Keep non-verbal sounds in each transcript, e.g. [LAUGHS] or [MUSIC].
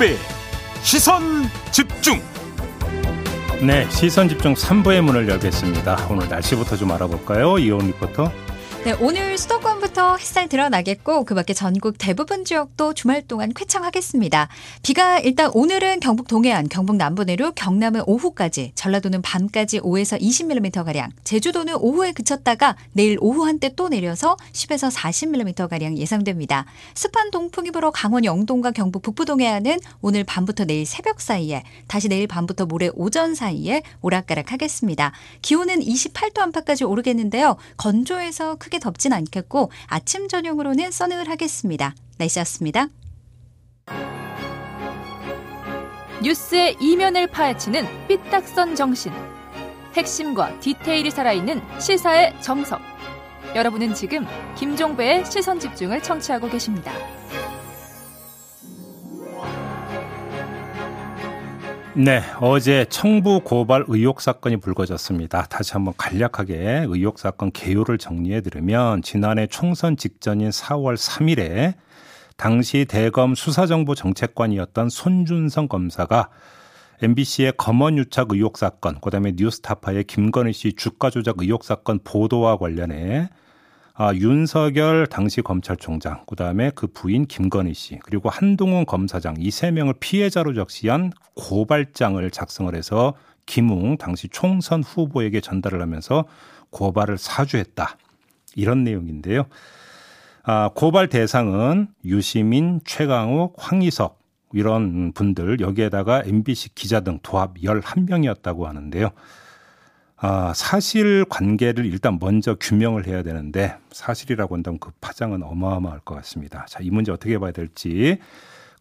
김종배 시선 집중 네, 시선 집중 3부의 문을 열겠습니다. 오늘 날씨부터 좀 알아볼까요? 이온 리포터. 네, 오늘 수도권 부터 햇살 드러나겠고 그 밖에 전국 대부분 지역도 주말 동안 쾌청하겠습니다. 비가 일단 오늘은 경북 동해안, 경북 남부 내륙, 경남은 오후까지, 전라도는 밤까지 5에서 20mm 가량, 제주도는 오후에 그쳤다가 내일 오후 한때 또 내려서 10에서 40mm 가량 예상됩니다. 습한 동풍이 불어 강원 영동과 경북 북부 동해안은 오늘 밤부터 내일 새벽 사이에, 다시 내일 밤부터 모레 오전 사이에 오락가락하겠습니다. 기온은 28도 안팎까지 오르겠는데요. 건조해서 크게 덥진 않겠고 아침 저녁으로는 서늘하겠습니다. 날씨였습니다. 뉴스의 이면을 파헤치는 삐딱선 정신. 핵심과 디테일이 살아있는 시사의 정석. 여러분은 지금 김종배의 시선 집중을 청취하고 계십니다. 네, 어제 청부 고발 의혹 사건이 불거졌습니다. 다시 한번 간략하게 의혹 사건 개요를 정리해 드리면 지난해 총선 직전인 4월 3일에 당시 대검 수사정보 정책관이었던 손준성 검사가 MBC의 검언 유착 의혹 사건, 그다음에 뉴스타파의 김건희 씨 주가 조작 의혹 사건 보도와 관련해 아, 윤석열 당시 검찰총장, 그 다음에 그 부인 김건희 씨, 그리고 한동훈 검사장 이 세 명을 피해자로 적시한 고발장을 작성을 해서 김웅 당시 총선 후보에게 전달을 하면서 고발을 사주했다. 이런 내용인데요. 아, 고발 대상은 유시민, 최강욱, 황희석 이런 분들 여기에다가 MBC 기자 등 도합 11명이었다고 하는데요. 아, 사실 관계를 일단 먼저 규명을 해야 되는데 사실이라고 한다면 그 파장은 어마어마할 것 같습니다. 자, 이 문제 어떻게 봐야 될지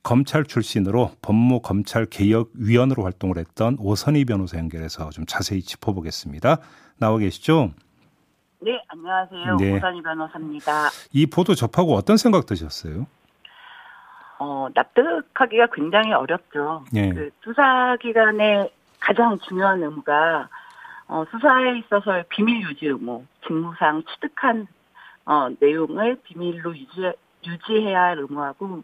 검찰 출신으로 법무 검찰 개혁 위원으로 활동을 했던 오선희 변호사 연결해서 좀 자세히 짚어보겠습니다. 나와 계시죠? 네, 안녕하세요. 네. 오선희 변호사입니다. 이 보도 접하고 어떤 생각 드셨어요? 어, 납득하기가 굉장히 어렵죠. 네. 그 수사 기관의 가장 중요한 의무가 어, 수사에 있어서 비밀 유지 의무, 직무상 취득한 어, 내용을 비밀로 유지, 유지해야 할 의무하고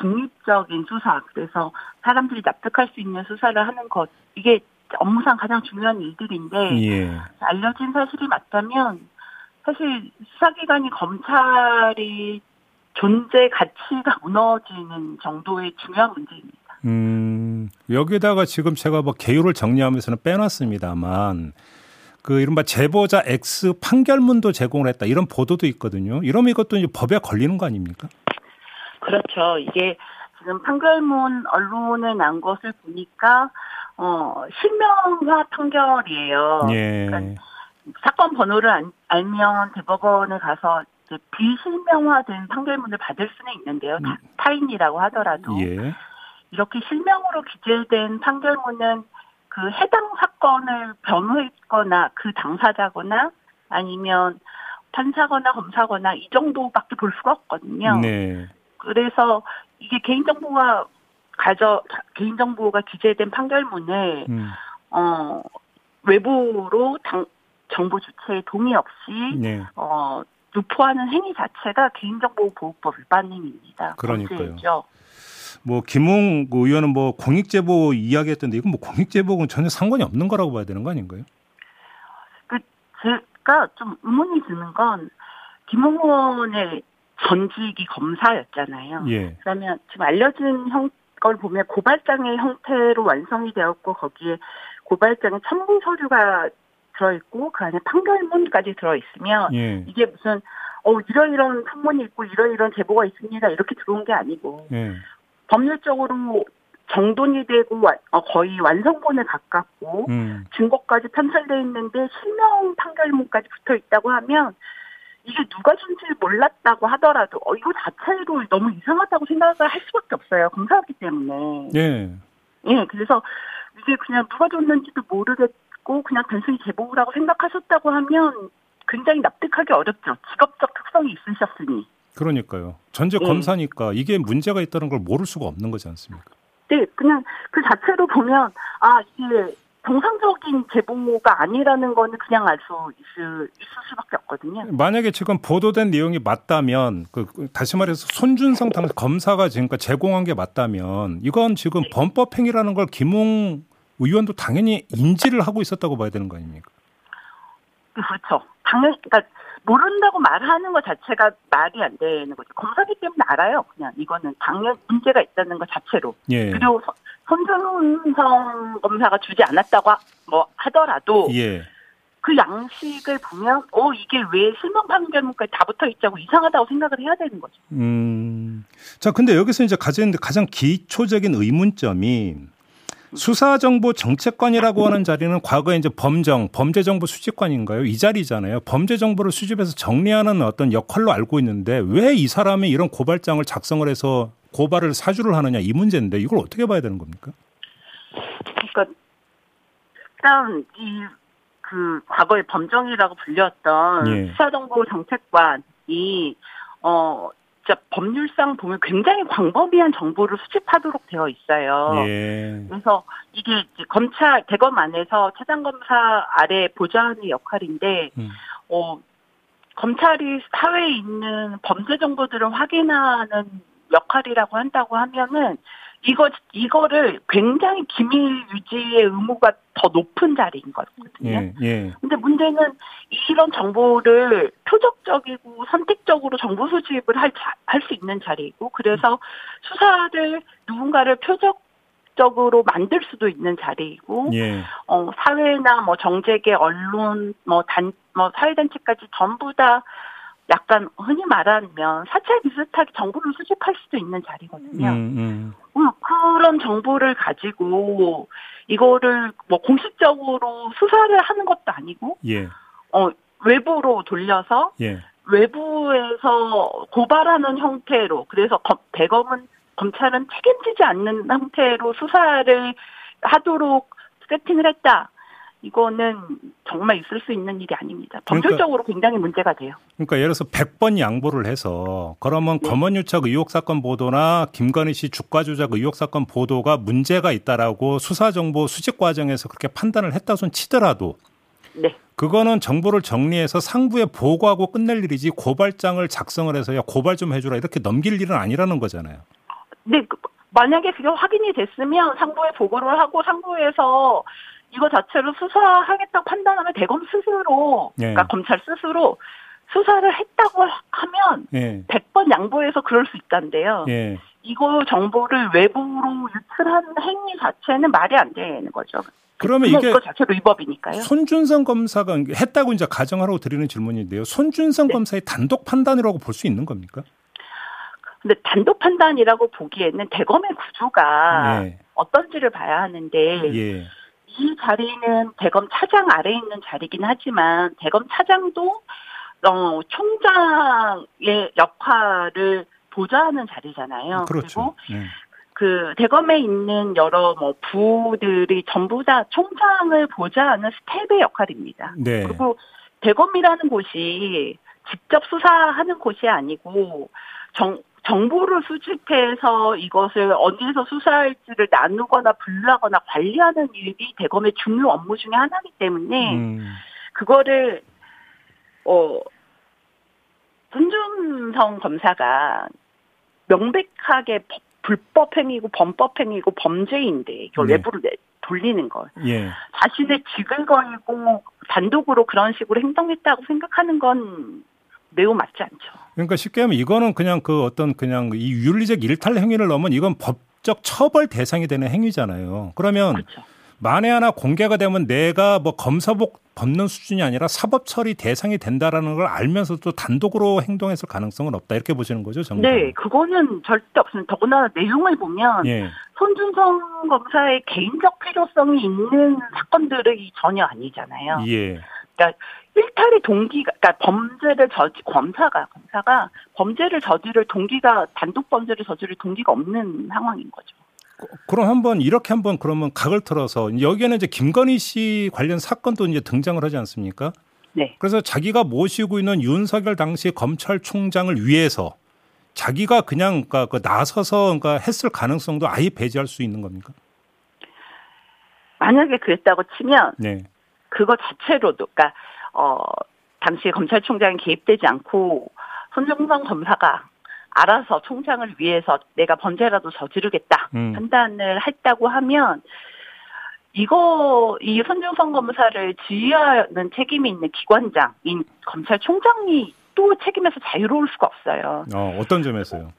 중립적인 수사, 그래서 사람들이 납득할 수 있는 수사를 하는 것, 이게 업무상 가장 중요한 일들인데 예. 알려진 사실이 맞다면 사실 수사기관이 검찰이 존재 가치가 무너지는 정도의 중요한 문제입니다. 음, 여기다가 지금 제가 뭐 개요를 정리하면서는 빼놨습니다만 그 이른바 제보자 X 판결문도 제공을 했다 이런 보도도 있거든요. 이러면 이것도 이제 법에 걸리는 거 아닙니까? 그렇죠. 이게 지금 판결문 언론에 난 것을 보니까 어 실명화 판결이에요. 예. 그러니까 사건 번호를 안, 알면 대법원에 가서 비실명화된 판결문을 받을 수는 있는데요. 음. 타인이라고 하더라도. 예. 이렇게 실명으로 기재된 판결문은 그 해당 사건을 변호했거나 그 당사자거나 아니면 판사거나 검사거나 이 정도밖에 볼 수가 없거든요. 네. 그래서 이게 개인정보가 가져 개인정보가 기재된 판결문을 음. 어 외부로 당, 정보 주체의 동의 없이 네. 어 유포하는 행위 자체가 개인정보보호법 위반 행위입니다. 그러니까요. 범죄죠. 뭐 김웅 의원은 뭐 공익 제보 이야기했던데 이건 뭐 공익 제보는 전혀 상관이 없는 거라고 봐야 되는 거 아닌가요? 그 제가 좀 의문이 드는 건 김웅 의원의 전직이 검사였잖아요. 예. 그러면 지금 알려진 형, 걸 보면 고발장의 형태로 완성이 되었고 거기에 고발장에 첨부 서류가 들어있고 그 안에 판결문까지 들어있으면 예. 이게 무슨 어 이러이런 판문이 있고 이러이런 제보가 있습니다 이렇게 들어온 게 아니고 예. 법률적으로 정돈이 되고 어, 거의 완성본에 가깝고 음. 증거까지 편찬돼 있는데 실명 판결문까지 붙어 있다고 하면 이게 누가 준지를 몰랐다고 하더라도 어, 이거 자체로 너무 이상하다고 생각을 할 수밖에 없어요 검사였기 때문에. 예. 예, 그래서 이게 그냥 누가 줬는지도 모르겠고 그냥 단순히 제보라고 생각하셨다고 하면 굉장히 납득하기 어렵죠. 직업적 특성이 있으셨으니. 그러니까요. 전제 네. 검사니까 이게 문제가 있다는 걸 모를 수가 없는 거지 않습니까? 네, 그냥 그 자체로 보면 아 이게 정상적인 제보가 아니라는 거는 그냥 알 수 있을, 있을 수밖에 없거든요. 만약에 지금 보도된 내용이 맞다면 그, 그 다시 말해서 손준성 당 검사가 지금까지 제공한 게 맞다면 이건 지금 네. 범법 행위라는 걸 김웅 의원도 당연히 인지를 하고 있었다고 봐야 되는 거 아닙니까? 그렇죠. 당연 그러니까 모른다고 말하는 것 자체가 말이 안 되는 거죠. 검사기 때문에 알아요. 그냥 이거는 당연 문제가 있다는 것 자체로. 예. 그리고 손준성 검사가 주지 않았다고 뭐 하더라도 예. 그 양식을 보면 어 이게 왜 실명 판결문까지 다 붙어 있자고 이상하다고 생각을 해야 되는 거죠. 음. 자, 근데 여기서 이제 가장 가장 기초적인 의문점이 수사정보정책관이라고 하는 자리는 과거에 이제 범정, 범죄정보 수집관인가요? 이 자리잖아요. 범죄정보를 수집해서 정리하는 어떤 역할로 알고 있는데 왜 이 사람이 이런 고발장을 작성을 해서 고발을 사주를 하느냐 이 문제인데 이걸 어떻게 봐야 되는 겁니까? 그러니까 일단 이 그 과거에 범정이라고 불렸던 예. 수사정보정책관이 어 진짜 법률상 보면 굉장히 광범위한 정보를 수집하도록 되어 있어요. 예. 그래서 이게 검찰 대검 안에서 차장 검사 아래 보좌하는 역할인데, 음. 어, 검찰이 사회에 있는 범죄 정보들을 확인하는 역할이라고 한다고 하면은 이거 이거를 굉장히 기밀 유지의 의무가 더 높은 자리인 거거든요. 예, 예. 근데 문제는 이런 정보를 표적적이고 선택적으로 정보 수집을 할 할 수 있는 자리이고 그래서 수사를 누군가를 표적 적으로 만들 수도 있는 자리이고 예. 어 사회나 뭐 정재계 언론 뭐 단뭐 뭐 사회단체까지 전부 다 약간 흔히 말하면 사찰 비슷하게 정보를 수집할 수도 있는 자리거든요. 음, 음. 음, 그런 정보를 가지고 이거를 뭐 공식적으로 수사를 하는 것도 아니고, 예. 어 외부로 돌려서 예. 외부에서 고발하는 형태로 그래서 검, 대검은 검찰은 책임지지 않는 형태로 수사를 하도록 세팅을 했다. 이거는 정말 있을 수 있는 일이 아닙니다. 법률적으로 그러니까, 굉장히 문제가 돼요. 그러니까 예를 들어서 100번 양보를 해서 그러면 네. 검언유착 의혹 사건 보도나 김건희 씨 주가 조작 의혹 사건 보도가 문제가 있다라고 수사 정보 수집 과정에서 그렇게 판단을 했다 손 치더라도 네. 그거는 정보를 정리해서 상부에 보고하고 끝낼 일이지 고발장을 작성을 해서 야 고발 좀 해주라 이렇게 넘길 일은 아니라는 거잖아요. 네, 그, 만약에 그게 확인이 됐으면 상부에 보고를 하고 상부에서 이거 자체로 수사하겠다고 판단하면 대검 스스로, 예. 그러니까 검찰 스스로 수사를 했다고 하면 예. 100번 양보해서 그럴 수 있다는데요. 예. 이거 정보를 외부로 유출하는 행위 자체는 말이 안 되는 거죠. 그러면 이게 이거 자체로 위법이니까요. 손준성 검사가 했다고 이제 가정하라고 드리는 질문인데요. 손준성 네. 검사의 단독 판단이라고 볼 수 있는 겁니까? 근데 단독 판단이라고 보기에는 대검의 구조가 네. 어떤지를 봐야 하는데 예. 이 자리는 대검 차장 아래에 있는 자리긴 하지만 대검 차장도 어, 총장의 역할을 보좌하는 자리잖아요. 그렇죠. 그리고 네. 그 대검에 있는 여러 뭐 부들이 전부 다 총장을 보좌하는 스텝의 역할입니다. 네. 그리고 대검이라는 곳이 직접 수사하는 곳이 아니고 정, 정보를 수집해서 이것을 어디에서 수사할지를 나누거나 분류하거나 관리하는 일이 대검의 중요 업무 중의 하나이기 때문에 음. 그거를 어 손준성 검사가 명백하게 불법 행위고 범법 행위고 범죄인데 이걸 네. 외부로 내, 돌리는 걸 예. 자신의 직을 걸고 단독으로 그런 식으로 행동했다고 생각하는 건 매우 맞지 않죠. 그러니까 쉽게 하면 이거는 그냥 그 어떤 그냥 이 윤리적 일탈 행위를 넘은 이건 법적 처벌 대상이 되는 행위잖아요. 그러면 그렇죠. 만에 하나 공개가 되면 내가 뭐 검사복 벗는 수준이 아니라 사법 처리 대상이 된다라는 걸 알면서도 단독으로 행동했을 가능성은 없다 이렇게 보시는 거죠, 정부? 네, 그거는 절대 없습니다. 더구나 내용을 보면 예. 손준성 검사의 개인적 필요성이 있는 사건들이 전혀 아니잖아요. 예. 그러니까 일탈의 동기가, 그러니까 범죄를 저지, 검사가, 검사가 범죄를 저지를 동기가, 단독 범죄를 저지를 동기가 없는 상황인 거죠. 그럼 한번 이렇게 한번 그러면 각을 틀어서 여기에는 이제 김건희 씨 관련 사건도 이제 등장을 하지 않습니까? 네. 그래서 자기가 모시고 있는 윤석열 당시 검찰총장을 위해서 자기가 그냥 그러니까 그 나서서 그러니까 했을 가능성도 아예 배제할 수 있는 겁니까? 만약에 그랬다고 치면 네. 그거 자체로도 그러니까 어 당시 검찰총장이 개입되지 않고 손정성 검사가 알아서 총장을 위해서 내가 번제라도 저지르겠다 음. 판단을 했다고 하면 이거 이 손정성 검사를 지휘하는 책임이 있는 기관장인 검찰총장이 또 책임에서 자유로울 수가 없어요. 어, 어떤 점에서요?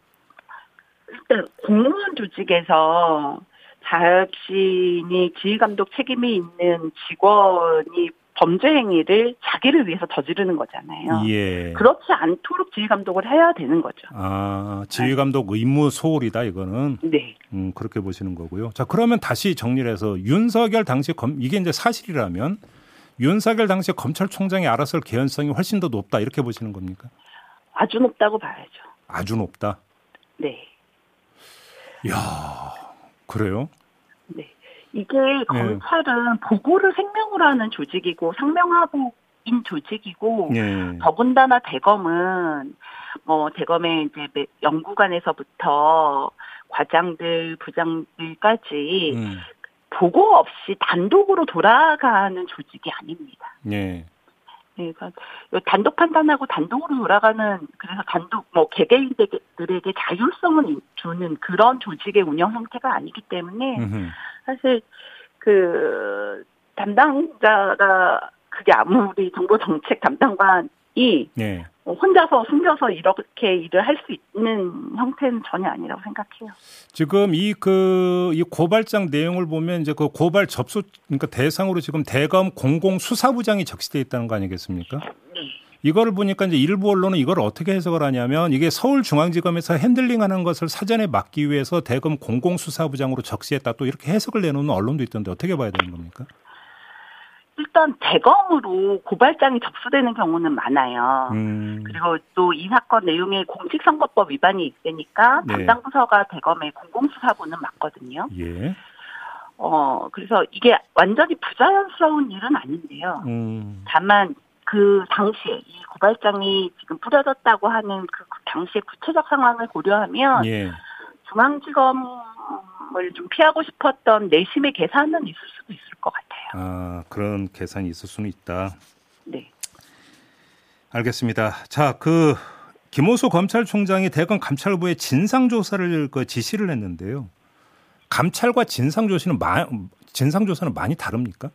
일단 공무원 조직에서 자신이 지휘 감독 책임이 있는 직원이 범죄 행위를 자기를 위해서 저지르는 거잖아요. 예. 그렇지 않도록 지휘 감독을 해야 되는 거죠. 아, 지휘 감독 의무 소홀이다 이거는. 네. 음, 그렇게 보시는 거고요. 자, 그러면 다시 정리를 해서 윤석열 당시 검 이게 이제 사실이라면 윤석열 당시 검찰총장이 알아서 개연성이 훨씬 더 높다 이렇게 보시는 겁니까? 아주 높다고 봐야죠. 아주 높다. 네. 야, 그래요? 네. 이게 네. 검찰은 보고를 생명으로 하는 조직이고 상명하고 인 조직이고 네. 더군다나 대검은 뭐 대검의 이제 연구관에서부터 과장들 부장들까지 음. 보고 없이 단독으로 돌아가는 조직이 아닙니다. 네. 네, 그러니까 단독 판단하고 단독으로 돌아가는 그래서 단독 뭐 개개인들에게 자율성을 주는 그런 조직의 운영 형태가 아니기 때문에 음흠. 사실 그 담당자가 그게 아무리 정보 정책 담당관이 네. 혼자서 숨겨서 이렇게 일을 할 수 있는 형태는 전혀 아니라고 생각해요. 지금 이 그이 그, 고발장 내용을 보면 이제 그 고발 접수 그러니까 대상으로 지금 대검 공공 수사부장이 적시돼 있다는 거 아니겠습니까? 네. 이거를 보니까 이제 일부 언론은 이걸 어떻게 해석을 하냐면 이게 서울중앙지검에서 핸들링하는 것을 사전에 막기 위해서 대검 공공수사부장으로 적시했다 또 이렇게 해석을 내놓는 언론도 있던데 어떻게 봐야 되는 겁니까? 일단 대검으로 고발장이 접수되는 경우는 많아요. 음. 그리고 또 이 사건 내용에 공직선거법 위반이 있으니까 네. 담당 부서가 대검의 공공수사부는 맞거든요. 예. 어 그래서 이게 완전히 부자연스러운 일은 아닌데요. 음. 다만 그 당시에 이 고발장이 지금 뿌려졌다고 하는 그 당시의 구체적 상황을 고려하면 예. 중앙지검을 좀 피하고 싶었던 내심의 계산은 있을 수도 있을 것 같아요. 아 그런 계산이 있을 수는 있다. 네. 알겠습니다. 자, 그 김호수 검찰총장이 대검 감찰부에 진상 조사를 그 지시를 했는데요. 감찰과 진상 조사는 진상 조사는 많이 다릅니까?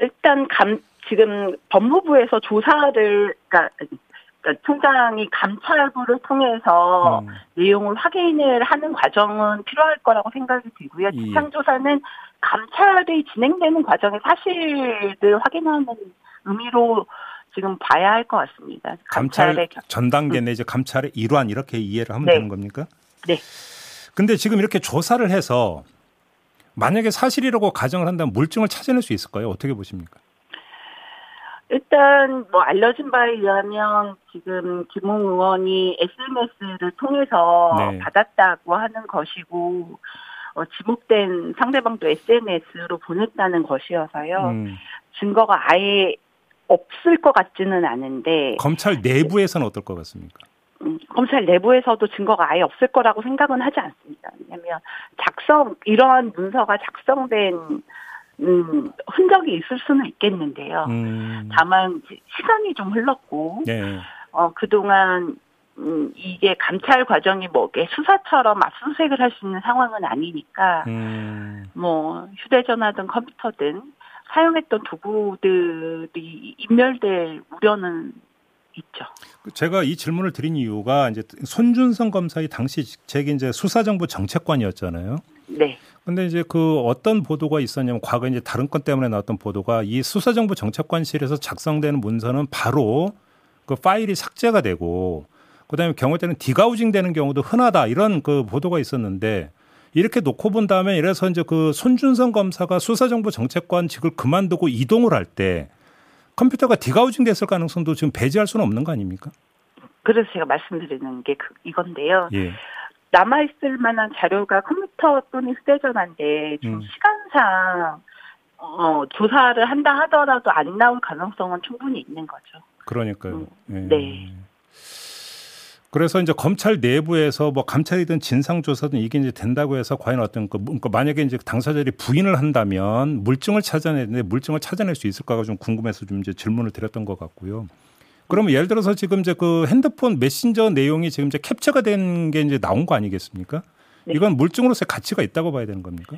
일단 감 지금 법무부에서 조사를 그러니까, 그러니까 총장이 감찰부를 통해서 음. 내용을 확인을 하는 과정은 필요할 거라고 생각이 들고요. 예. 지상 조사는 감찰이 진행되는 과정의 사실을 확인하는 의미로 지금 봐야 할 것 같습니다. 감찰 전 단계 내지 음. 감찰의 일환 이렇게 이해를 하면 네. 되는 겁니까? 네. 근데 지금 이렇게 조사를 해서 만약에 사실이라고 가정을 한다면 물증을 찾아낼 수 있을까요? 어떻게 보십니까? 일단 뭐 알려진 바에 의하면 지금 김웅 의원이 SNS를 통해서 네. 받았다고 하는 것이고 어, 지목된 상대방도 SNS로 보냈다는 것이어서요. 음. 증거가 아예 없을 것 같지는 않은데 검찰 내부에서는 어떨 것 같습니까? 음, 검찰 내부에서도 증거가 아예 없을 거라고 생각은 하지 않습니다. 왜냐하면 작성 이러한 문서가 작성된 음, 흔적이 있을 수는 있겠는데요. 음. 다만 시간이 좀 흘렀고 네. 어 그동안 음, 이게 감찰 과정이 뭐게 수사처럼 압수수색을 할 수 있는 상황은 아니니까 음. 뭐 휴대전화든 컴퓨터든 사용했던 도구들이 인멸될 우려는 있죠. 제가 이 질문을 드린 이유가 이제 손준성 검사의 당시 직책이 이제 수사정보 정책관이었잖아요. 네. 근데 이제 그 어떤 보도가 있었냐면 과거 이제 다른 건 때문에 나왔던 보도가 이 수사정보 정책관실에서 작성되는 문서는 바로 그 파일이 삭제가 되고 그다음에 경우 때는 디가우징 되는 경우도 흔하다 이런 그 보도가 있었는데 이렇게 놓고 본 다음에 이래서 이제 그 손준성 검사가 수사정보 정책관직을 그만두고 이동을 할 때 컴퓨터가 디가우징 됐을 가능성도 지금 배제할 수는 없는 거 아닙니까? 그래서 제가 말씀드리는 게 그, 이건데요. 예. 남아있을 만한 자료가 컴퓨터 또는 휴대전화인데 좀 음. 시간상 어, 조사를 한다 하더라도 안 나올 가능성은 충분히 있는 거죠. 그러니까요. 음, 네. 네. 그래서 이제 검찰 내부에서 뭐 감찰이든 진상 조사든 이게 이제 된다고 해서 과연 어떤 그 그러니까 만약에 이제 당사자들이 부인을 한다면 물증을 찾아내는데 물증을 찾아낼 수 있을까가 좀 궁금해서 좀 이제 질문을 드렸던 것 같고요. 그러면 예를 들어서 지금 이제 그 핸드폰 메신저 내용이 지금 이제 캡처가 된 게 이제 나온 거 아니겠습니까? 네. 이건 물증으로서의 가치가 있다고 봐야 되는 겁니까?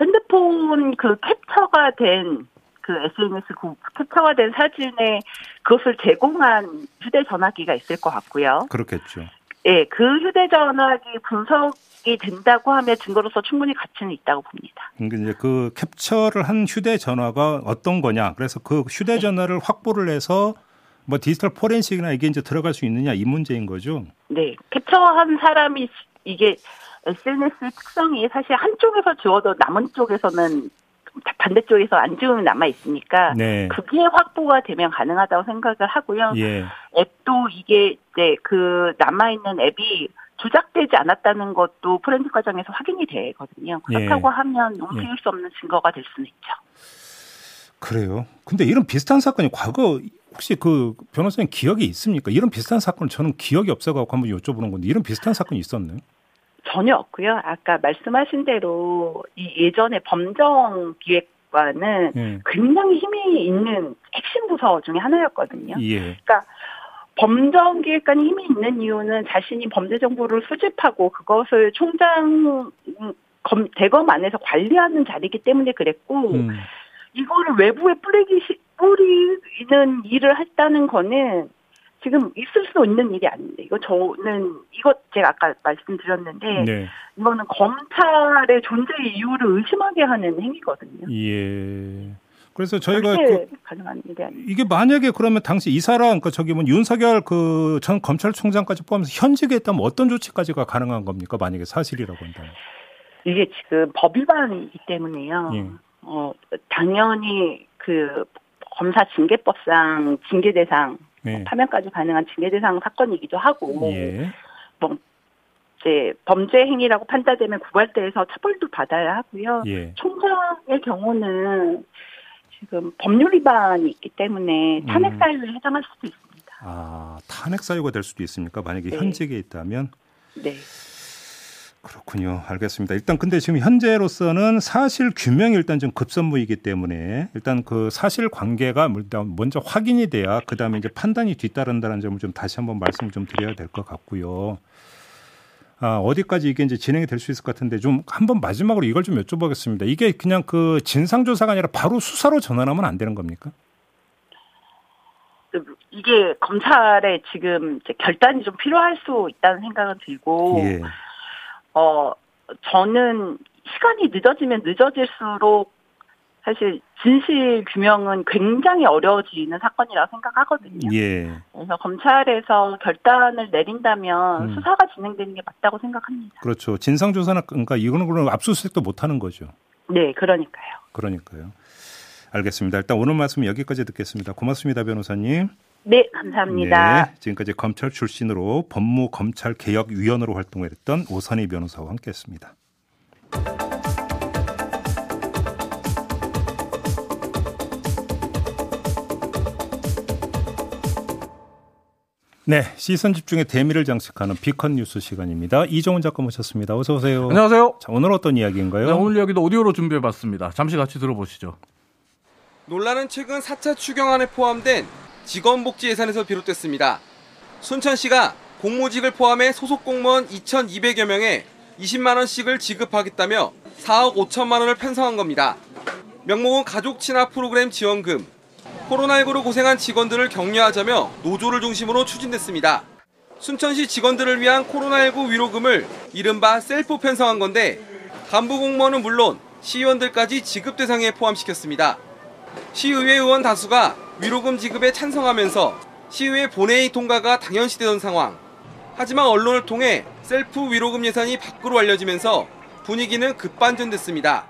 핸드폰 그 캡처가 된 그 SNS 그 캡처가 된 사진에 그것을 제공한 휴대전화기가 있을 것 같고요. 그렇겠죠. 예, 그 휴대전화기 분석 이 된다고 하면 증거로서 충분히 가치는 있다고 봅니다. 그러니까 이제 그 캡처를 한 휴대전화가 어떤 거냐. 그래서 그 휴대전화를 네. 확보를 해서 뭐 디지털 포렌식이나 이게 이제 들어갈 수 있느냐 이 문제인 거죠. 네, 캡처한 사람이 이게 SNS 특성이 사실 한쪽에서 지워도 남은 쪽에서는 반대쪽에서 안 지우면 남아 있으니까 네. 그게 확보가 되면 가능하다고 생각을 하고요. 예. 앱도 이게 이제 그 남아 있는 앱이 조작되지 않았다는 것도 포렌식 과정에서 확인이 되거든요. 그렇다고 예. 하면 움직일 예. 수 없는 증거가 될 수는 있죠. 그래요. 근데 이런 비슷한 사건이 과거 혹시 그 변호사님 기억이 있습니까? 이런 비슷한 사건 저는 기억이 없어가지고 한번 여쭤보는 건데 이런 비슷한 사건이 있었나요? 전혀 없고요. 아까 말씀하신 대로 이 예전에 범정 기획과는 예. 굉장히 힘이 있는 핵심 부서 중에 하나였거든요. 예. 그러니까 범정 기획관이 힘이 있는 이유는 자신이 범죄 정보를 수집하고 그것을 총장 검, 대검 안에서 관리하는 자리이기 때문에 그랬고 음. 이거를 외부에 뿌리기 뿌리는 일을 했다는 거는 지금 있을 수 있는 일이 아닌데 이거 저는 이것 제가 아까 말씀드렸는데 네. 이거는 검찰의 존재 이유를 의심하게 하는 행위거든요. 예. 그래서 저희가 그 가능한 일이 아니 이게 만약에 그러면 당시 이사라 그러니까 저기 뭐 윤석열 그 전 검찰총장까지 포함해서 현직에 있다면 어떤 조치까지가 가능한 겁니까? 만약에 사실이라고 한다면. 이게 지금 법 위반이기 때문에요. 예. 어 당연히 그 검사 징계법상 징계 대상 네. 파면까지 가능한 징계 대상 사건이기도 하고 예. 뭐 이제 범죄 행위라고 판단되면 구발대에서 처벌도 받아야 하고요. 예. 총장의 경우는 지금 법률 위반이 있기 때문에 탄핵 음. 사유에 해당할 수도 있습니다. 아 탄핵 사유가 될 수도 있습니까? 만약에 네. 현직에 있다면? 네. 그렇군요. 알겠습니다. 일단 근데 지금 현재로서는 사실 규명이 일단 좀 급선무이기 때문에 일단 그 사실 관계가 먼저 확인이 돼야 그 다음에 이제 판단이 뒤따른다는 점을 좀 다시 한번 말씀을 좀 드려야 될 것 같고요. 아, 어디까지 이게 이제 진행이 될 수 있을 것 같은데 좀 한번 마지막으로 이걸 좀 여쭤보겠습니다. 이게 그냥 그 진상조사가 아니라 바로 수사로 전환하면 안 되는 겁니까? 이게 검찰에 지금 결단이 좀 필요할 수 있다는 생각은 들고 예. 어, 저는 시간이 늦어지면 늦어질수록 사실 진실 규명은 굉장히 어려워지는 사건이라고 생각하거든요. 예. 그래서 검찰에서 결단을 내린다면 음. 수사가 진행되는 게 맞다고 생각합니다. 그렇죠. 진상 조사나 그러니까 이거는 그럼 압수수색도 못 하는 거죠. 네, 그러니까요. 그러니까요. 알겠습니다. 일단 오늘 말씀 여기까지 듣겠습니다. 고맙습니다, 변호사님. 네, 감사합니다. 네, 지금까지 검찰 출신으로 법무검찰개혁위원으로 활동을 했던 오선희 변호사와 함께했습니다. 네, 시선 집중의 대미를 장식하는 비컨 뉴스 시간입니다. 이종훈 작가 모셨습니다. 어서 오세요. 안녕하세요. 자, 오늘 어떤 이야기인가요? 네, 오늘 이야기도 오디오로 준비해봤습니다. 잠시 같이 들어보시죠. 논란은 최근 4차 추경안에 포함된 직원복지 예산에서 비롯됐습니다. 순천시가 공모직을 포함해 소속 공무원 2,200여 명에 20만 원씩을 지급하겠다며 4억 5천만 원을 편성한 겁니다. 명목은 가족 친화 프로그램 지원금. 코로나19로 고생한 직원들을 격려하자며 노조를 중심으로 추진됐습니다. 순천시 직원들을 위한 코로나19 위로금을 이른바 셀프 편성한 건데 간부 공무원은 물론 시의원들까지 지급 대상에 포함시켰습니다. 시의회 의원 다수가 위로금 지급에 찬성하면서 시의회 본회의 통과가 당연시되던 상황. 하지만 언론을 통해 셀프 위로금 예산이 밖으로 알려지면서 분위기는 급반전됐습니다.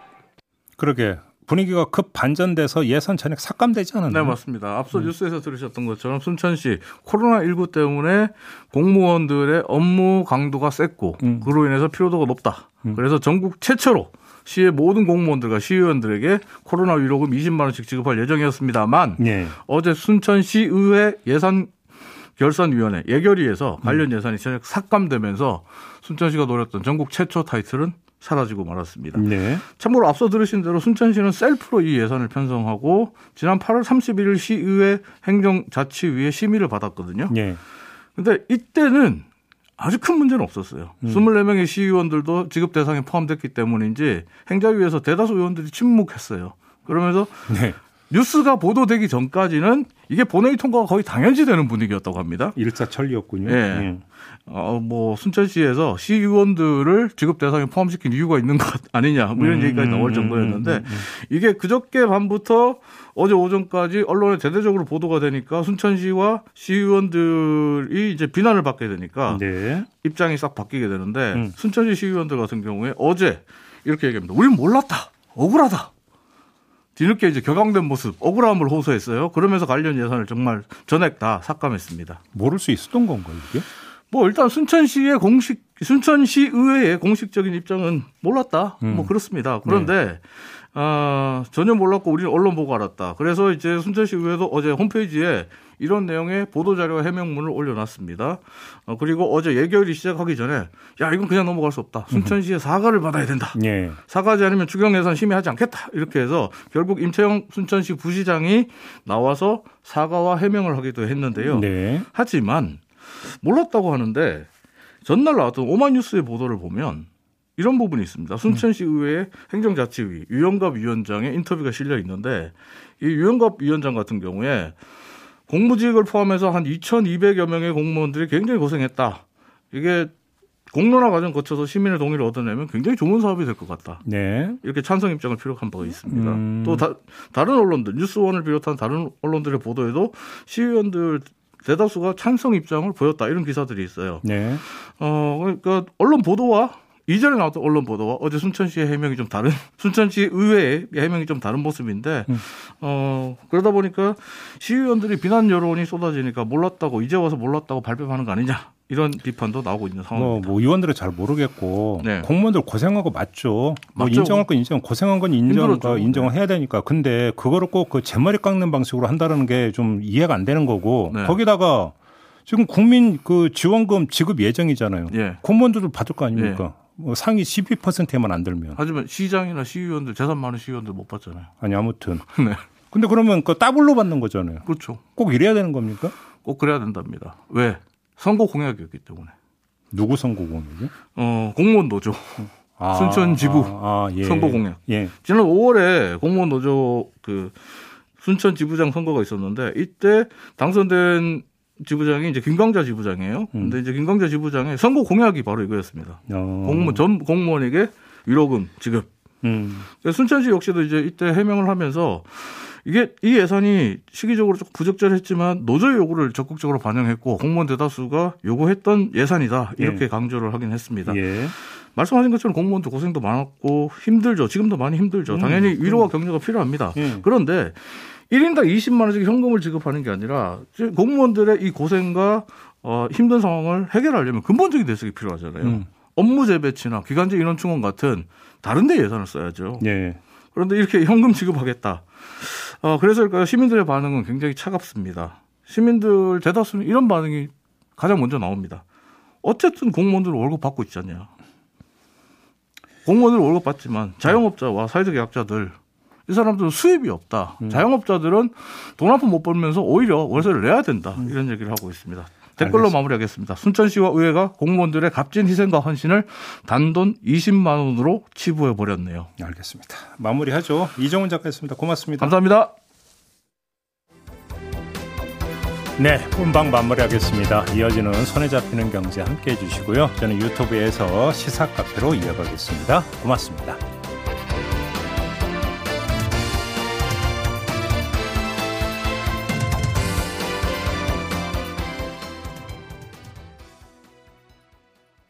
그러게 분위기가 급 반전돼서 예산 잔액 삭감되지 않았나요? 네, 맞습니다. 앞서 음. 뉴스에서 들으셨던 것처럼 순천시 코로나19 때문에 공무원들의 업무 강도가 셌고 음. 그로 인해서 피로도가 높다. 음. 그래서 전국 최초로 시의 모든 공무원들과 시의원들에게 코로나 위로금 20만 원씩 지급할 예정이었습니다만 네. 어제 순천시 의회 예산 결산위원회 예결위에서 관련 예산이 전액 삭감되면서 순천시가 노렸던 전국 최초 타이틀은 사라지고 말았습니다. 네. 참고로 앞서 들으신 대로 순천시는 셀프로 이 예산을 편성하고 지난 8월 31일 시의회 행정자치위에 심의를 받았거든요. 네. 근데 이때는 아주 큰 문제는 없었어요. 음. 24명의 시의원들도 지급 대상에 포함됐기 때문인지 행자위에서 대다수 의원들이 침묵했어요. 그러면서 네. 뉴스가 보도되기 전까지는 이게 본회의 통과가 거의 당연시 되는 분위기였다고 합니다. 일사천리였군요. 예. 네. 어, 뭐, 순천시에서 시의원들을 지급 대상에 포함시킨 이유가 있는 것 아니냐, 뭐 이런 음, 얘기까지 나올 음, 정도였는데, 음, 음, 음, 이게 그저께 밤부터 어제 오전까지 언론에 대대적으로 보도가 되니까 순천시와 시의원들이 이제 비난을 받게 되니까 네. 입장이 싹 바뀌게 되는데, 음. 순천시 시의원들 같은 경우에 어제 이렇게 얘기합니다. 우리는 몰랐다. 억울하다. 뒤늦게 이제 격앙된 모습, 억울함을 호소했어요. 그러면서 관련 예산을 정말 전액 다 삭감했습니다. 모를 수 있었던 건가요, 이게? 뭐 일단 순천시의 공식 순천시 의회의 공식적인 입장은 몰랐다. 음. 뭐 그렇습니다. 그런데 네. 아, 전혀 몰랐고 우리는 언론 보고 알았다. 그래서 이제 순천시 의회도 어제 홈페이지에 이런 내용의 보도자료 해명문을 올려놨습니다. 어, 그리고 어제 예결이 시작하기 전에 야 이건 그냥 넘어갈 수 없다. 순천시에 사과를 받아야 된다. 네. 사과하지 않으면 추경 예산 심의하지 않겠다. 이렇게 해서 결국 임채영 순천시 부시장이 나와서 사과와 해명을 하기도 했는데요. 네. 하지만 몰랐다고 하는데 전날 나왔던 오마뉴스의 보도를 보면 이런 부분이 있습니다. 순천시 의회 행정자치위 유영갑 위원장의 인터뷰가 실려 있는데 이 유영갑 위원장 같은 경우에 공무직을 포함해서 한 2,200여 명의 공무원들이 굉장히 고생했다. 이게 공론화 과정 거쳐서 시민의 동의를 얻어내면 굉장히 좋은 사업이 될 것 같다. 네. 이렇게 찬성 입장을 표력한 바가 있습니다. 음. 또 다, 다른 언론들, 뉴스원을 비롯한 다른 언론들의 보도에도 시의원들 대다수가 찬성 입장을 보였다 이런 기사들이 있어요. 네. 어 그러니까 언론 보도와 이전에 나왔던 언론 보도와 어제 순천시의 해명이 좀 다른 [LAUGHS] 순천시 의회의 해명이 좀 다른 모습인데 음. 어 그러다 보니까 시의원들이 비난 여론이 쏟아지니까 몰랐다고 이제 와서 몰랐다고 발뺌하는 거 아니냐 이런 비판도 나오고 있는 상황입니다. 뭐, 뭐 의원들은 잘 모르겠고 네. 공무원들 고생하고 맞죠. 뭐 맞죠. 인정할 건 인정, 고생한 건 인정, 인정을 해야 되니까. 근데 그거를 꼭 그 제머리 깎는 방식으로 한다는 게 좀 이해가 안 되는 거고 네. 거기다가 지금 국민 그 지원금 지급 예정이잖아요. 예. 공무원들도 받을 거 아닙니까? 예. 뭐 상위 12%에만 안 들면. 하지만 시장이나 시의원들 재산 많은 시의원들 못 받잖아요. 아니 아무튼. [LAUGHS] 네. 근데 그러면 그 따블로 받는 거잖아요. 그렇죠. 꼭 이래야 되는 겁니까? 꼭 그래야 된답니다. 왜? 선거 공약이었기 때문에. 누구 선거 공약이요? 어, 공무원 노조. 아, 순천 지부 아, 아, 예. 선거 공약. 예. 지난 5월에 공무원 노조 그 순천 지부장 선거가 있었는데 이때 당선된 지부장이 이제 김광자 지부장이에요. 음. 근데 이제 김광자 지부장의 선거 공약이 바로 이거였습니다. 어. 공무원 전 공무원에게 위로금 지급. 음. 순천시 역시도 이제 이때 해명을 하면서 이게 이 예산이 시기적으로 조금 부적절했지만 노조의 요구를 적극적으로 반영했고 공무원 대다수가 요구했던 예산이다 이렇게 예. 강조를 하긴 했습니다. 예. 말씀하신 것처럼 공무원도 고생도 많았고 힘들죠. 지금도 많이 힘들죠. 음, 당연히 위로와 격려가 필요합니다. 예. 그런데 1인당 20만 원씩 현금을 지급하는 게 아니라 공무원들의 이 고생과 어, 힘든 상황을 해결하려면 근본적인 대책이 필요하잖아요. 음. 업무 재배치나 기간제 인원 충원 같은 다른 데 예산을 써야죠. 예. 그런데 이렇게 현금 지급하겠다. 어, 그래서 시민들의 반응은 굉장히 차갑습니다. 시민들 대다수는 이런 반응이 가장 먼저 나옵니다. 어쨌든 공무원들 월급 받고 있잖냐. 공무원들 월급 받지만 자영업자와 사회적 약자들 이 사람들은 수입이 없다. 음. 자영업자들은 돈 한 푼 못 벌면서 오히려 월세를 내야 된다. 음. 이런 얘기를 하고 있습니다. 댓글로 알겠습니다. 마무리하겠습니다. 순천시와 의회가 공무원들의 값진 희생과 헌신을 단돈 20만 원으로 치부해 버렸네요. 알겠습니다. 마무리하죠. 이정훈 작가였습니다. 고맙습니다. 감사합니다. 네, 본방 마무리하겠습니다. 이어지는 손에 잡히는 경제 함께 해주시고요. 저는 유튜브에서 시사 카페로 이어가겠습니다. 고맙습니다.